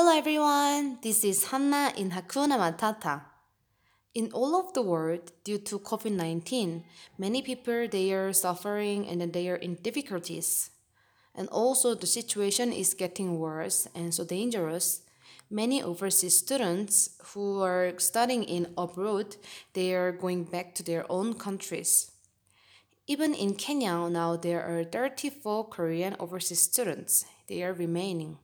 Hello everyone, this is Hanna in Hakuna Matata. In all of the world, due to COVID-19, many people they are suffering and they are in difficulties. And also the situation is getting worse and so dangerous. Many overseas students who are studying in abroad, they are going back to their own countries. Even in Kenya now there are 34 Korean overseas students. They are remaining.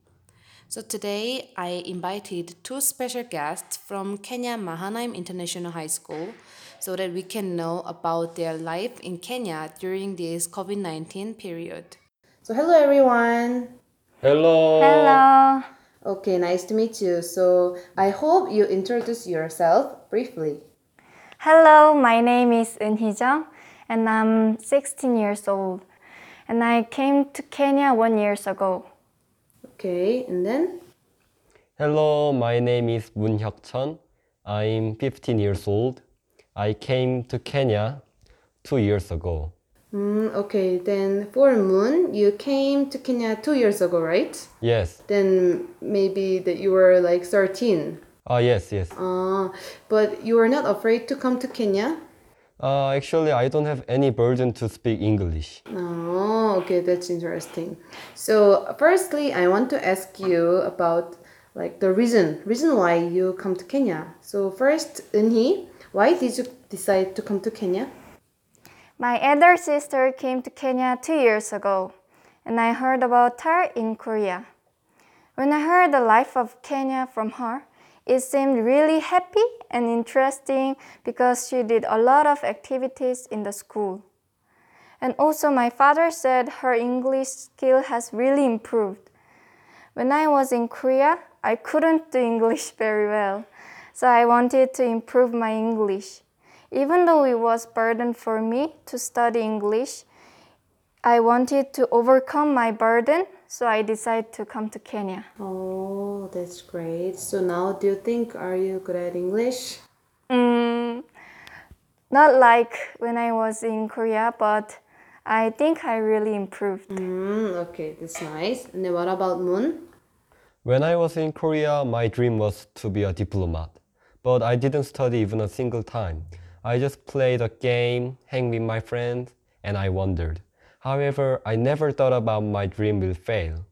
So today I invited two special guests from Kenya Mahanaim International High School so that we can know about their life in Kenya during this COVID-19 period. So hello everyone. Hello. Hello. Okay, nice to meet you. So I hope you introduce yourself briefly. Hello, my name is Eunhee Jung and I'm 16 years old. And I came to Kenya one years ago. Okay, and then Hello, my name is Moon Hyeokcheon. I'm 15 years old. I came to Kenya two years ago. mm, okay, then for Moon, you came to Kenya two years ago, right? Yes. Then maybe that you were like 13. Ah, yes, yes. Uh, but you were not afraid to come to Kenya? Uh, actually, I don't have any burden to speak English. Oh, okay, that's interesting. So, firstly, I want to ask you about like the reason reason why you come to Kenya. So, first, Eunhee, why did you decide to come to Kenya? My elder sister came to Kenya two years ago, and I heard about her in Korea. When I heard the life of Kenya from her, it seemed really happy and interesting because she did a lot of activities in the school. And also, my father said her English skill has really improved. When I was in Korea, I couldn't do English very well, so I wanted to improve my English. Even though it was burden for me to study English, I wanted to overcome my burden, so I decided to come to Kenya. Oh, that's great. So now, do you think are you good at English? Mm, not like when I was in Korea, but I think I really improved. Mm, okay, that's nice. And then what about Moon? When I was in Korea, my dream was to be a diplomat. But I didn't study even a single time. I just played a game, hang with my friends, and I wondered. However, I never thought about my dream will fail.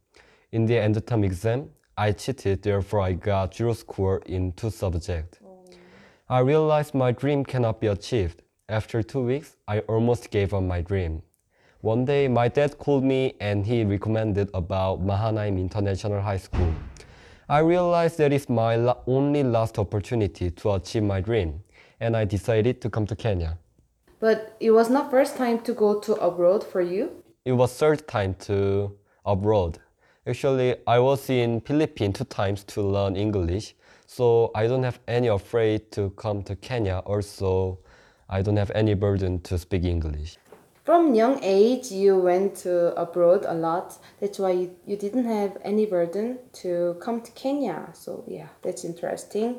In the end term exam, I cheated, therefore I got zero score in two subjects. I realized my dream cannot be achieved. After two weeks, I almost gave up my dream. One day, my dad called me and he recommended about Mahanaim International High School. I realized that is my only last opportunity to achieve my dream, and I decided to come to Kenya. But it was not first time to go to abroad for you. It was third time to abroad. Actually, I was in Philippines two times to learn English, so I don't have any afraid to come to Kenya. Also, I don't have any burden to speak English. From young age, you went to abroad a lot. That's why you, you didn't have any burden to come to Kenya. So yeah, that's interesting.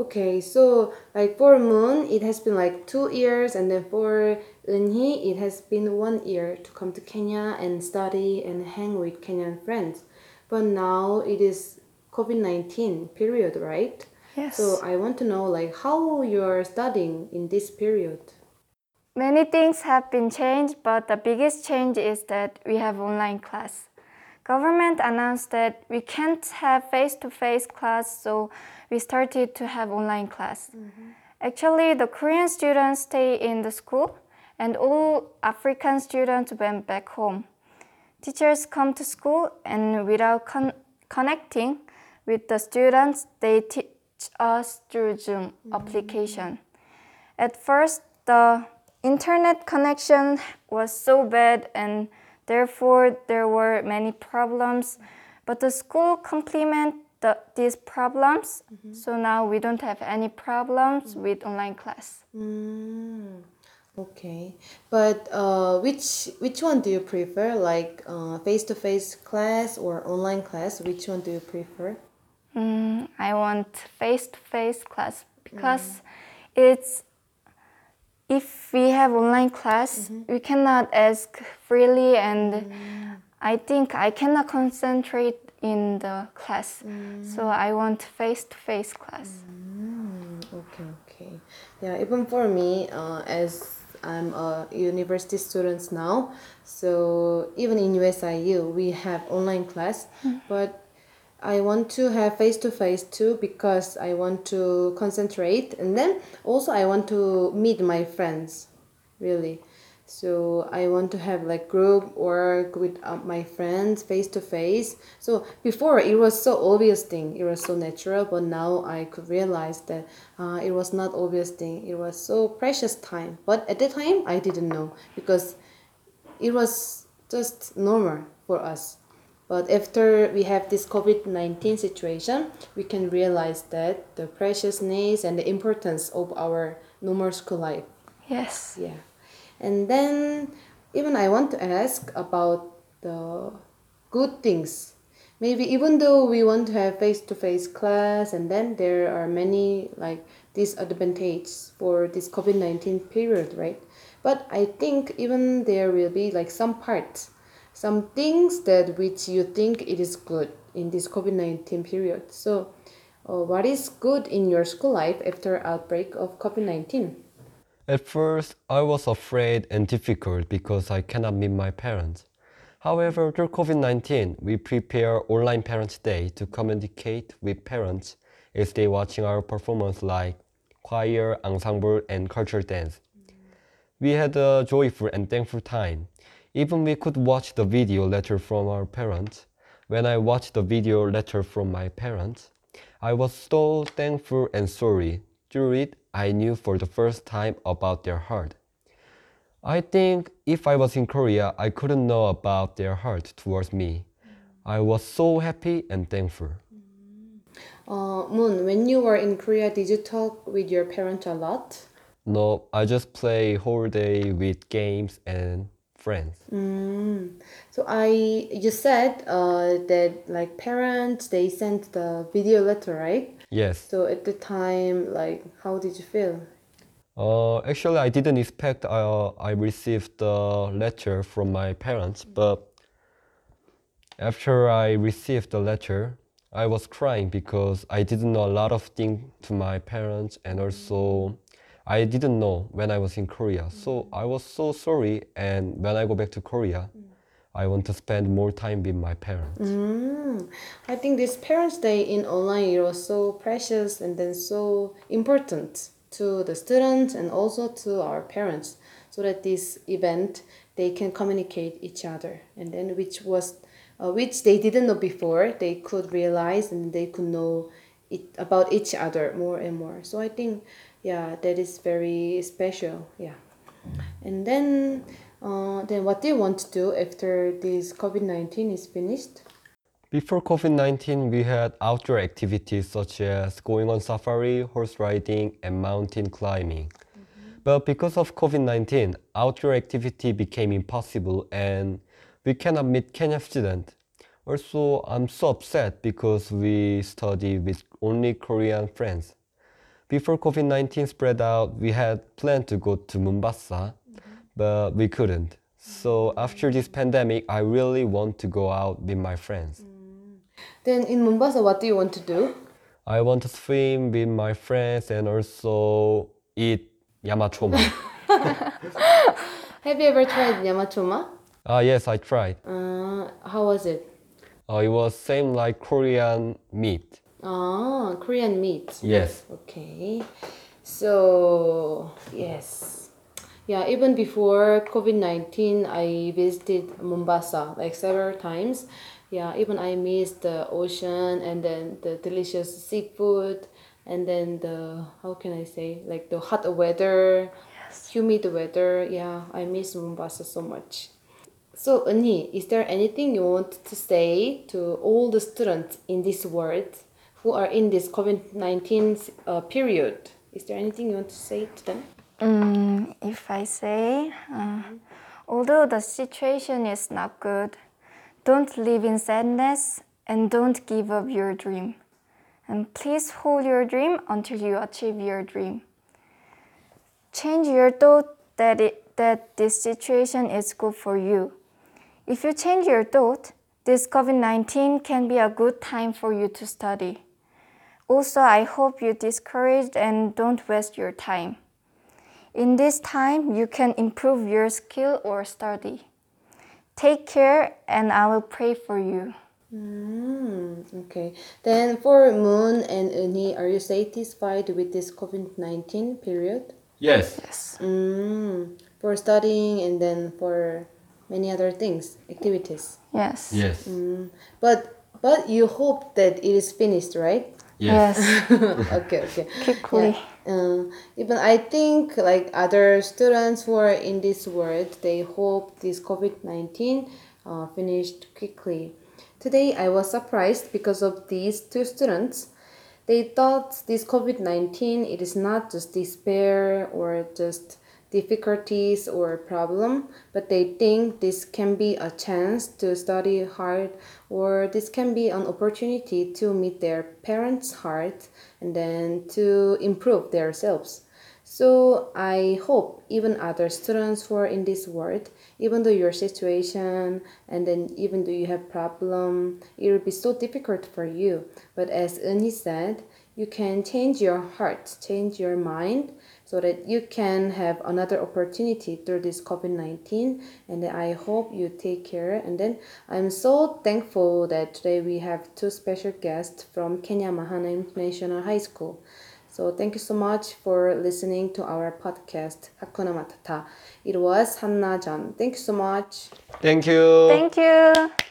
Okay, so like for Moon, it has been like two years, and then for Eunhee, it has been one year to come to Kenya and study and hang with Kenyan friends. But now it is COVID nineteen period, right? Yes. So I want to know like how you are studying in this period. Many things have been changed, but the biggest change is that we have online class. Government announced that we can't have face-to-face class, so we started to have online class. Mm-hmm. Actually, the Korean students stay in the school, and all African students went back home. Teachers come to school, and without con- connecting with the students, they teach us through Zoom mm-hmm. application. At first, the internet connection was so bad and therefore there were many problems. But the school complement the, these problems, so now we don't have any problems with online class. Mm, okay, but uh, which which one do you prefer? Like face to face class or online class? Which one do you prefer? Mm, I want face-to-face class because it's if we have online class, mm-hmm. we cannot ask freely, and mm. I think I cannot concentrate in the class. Mm. So I want face to face class. Mm. Okay, okay. Yeah, even for me, uh, as I'm a university student now, so even in USIU we have online class, but I want to have face to face too because I want to concentrate and then also I want to meet my friends, really. So I want to have like group work with uh, my friends face to face. So before it was so obvious thing, it was so natural, but now I could realize that uh, it was not obvious thing. It was so precious time. But at the time I didn't know because it was just normal for us. But after we have this COVID 19 situation, we can realize that the preciousness and the importance of our normal school life. Yes. Yeah. And then even I want to ask about the good things. Maybe even though we want to have face to face class and then there are many like disadvantages for this COVID nineteen period, right? But I think even there will be like some parts, some things that which you think it is good in this COVID nineteen period. So uh, what is good in your school life after outbreak of COVID nineteen? At first, I was afraid and difficult because I cannot meet my parents. However, through COVID 19, we prepare online Parents' Day to communicate with parents as they watching our performance like choir, ensemble, and cultural dance. We had a joyful and thankful time. Even we could watch the video letter from our parents. When I watched the video letter from my parents, I was so thankful and sorry. Through it, I knew for the first time about their heart. I think if I was in Korea, I couldn't know about their heart towards me. I was so happy and thankful. Uh, Moon, when you were in Korea, did you talk with your parents a lot? No, I just play whole day with games and friends. So I, you said uh, that like parents they sent the video letter, right? Yes. So at the time, like, how did you feel? Uh, actually, I didn't expect uh, I received the letter from my parents, but after I received the letter, I was crying because I didn't know a lot of things to my parents, and also I didn't know when I was in Korea. So I was so sorry, and when I go back to Korea, I want to spend more time with my parents. Mm, I think this Parents' Day in online it was so precious and then so important to the students and also to our parents, so that this event they can communicate each other and then which was uh, which they didn't know before they could realize and they could know it about each other more and more. So I think yeah that is very special. Yeah. And then, uh, then what do you want to do after this COVID nineteen is finished? Before COVID 19, we had outdoor activities such as going on safari, horse riding, and mountain climbing. But because of COVID 19, outdoor activity became impossible and we cannot meet Kenya students. Also, I'm so upset because we study with only Korean friends. Before COVID 19 spread out, we had planned to go to Mombasa, but we couldn't. So after this pandemic, I really want to go out with my friends. Then in Mombasa, what do you want to do? I want to swim with my friends and also eat nyama choma. Have you ever tried nyama choma? Ah, yes, I tried. Uh, how was it? Uh, it was same like Korean meat. Ah, Korean meat. Yes. Okay. So yes, yeah. Even before COVID nineteen, I visited Mombasa like several times. Yeah, even I missed the ocean and then the delicious seafood and then the how can I say like the hot weather, humid weather. Yeah, I miss Mombasa so much. So, Eunhee, is there anything you want to say to all the students in this world who are in this COVID 19 uh, period? Is there anything you want to say to them? Mm, if I say, uh, although the situation is not good, don't live in sadness and don't give up your dream. And please hold your dream until you achieve your dream. Change your thought that, it, that this situation is good for you. If you change your thought, this COVID 19 can be a good time for you to study. Also, I hope you discourage and don't waste your time. In this time, you can improve your skill or study. Take care, and I will pray for you. Mm, okay. Then for Moon and Eunhee, are you satisfied with this COVID 19 period? Yes. Yes. Mm, for studying and then for many other things, activities. Yes. Yes. But but you hope that it is finished, right? Yes. okay, okay. Quickly. Um, even I think like other students who are in this world, they hope this COVID nineteen uh, finished quickly. Today I was surprised because of these two students. They thought this COVID nineteen it is not just despair or just difficulties or problem, but they think this can be a chance to study hard or this can be an opportunity to meet their parents' heart and then to improve themselves. So I hope even other students who are in this world, even though your situation and then even though you have problem, it will be so difficult for you. But as Eunhee said, you can change your heart, change your mind so that you can have another opportunity through this COVID-19 and I hope you take care and then I'm so thankful that today we have two special guests from Kenya Mahanaim International High School. So thank you so much for listening to our podcast Hakuna Matata. It was Hannah Jan. Thank you so much. Thank you. Thank you.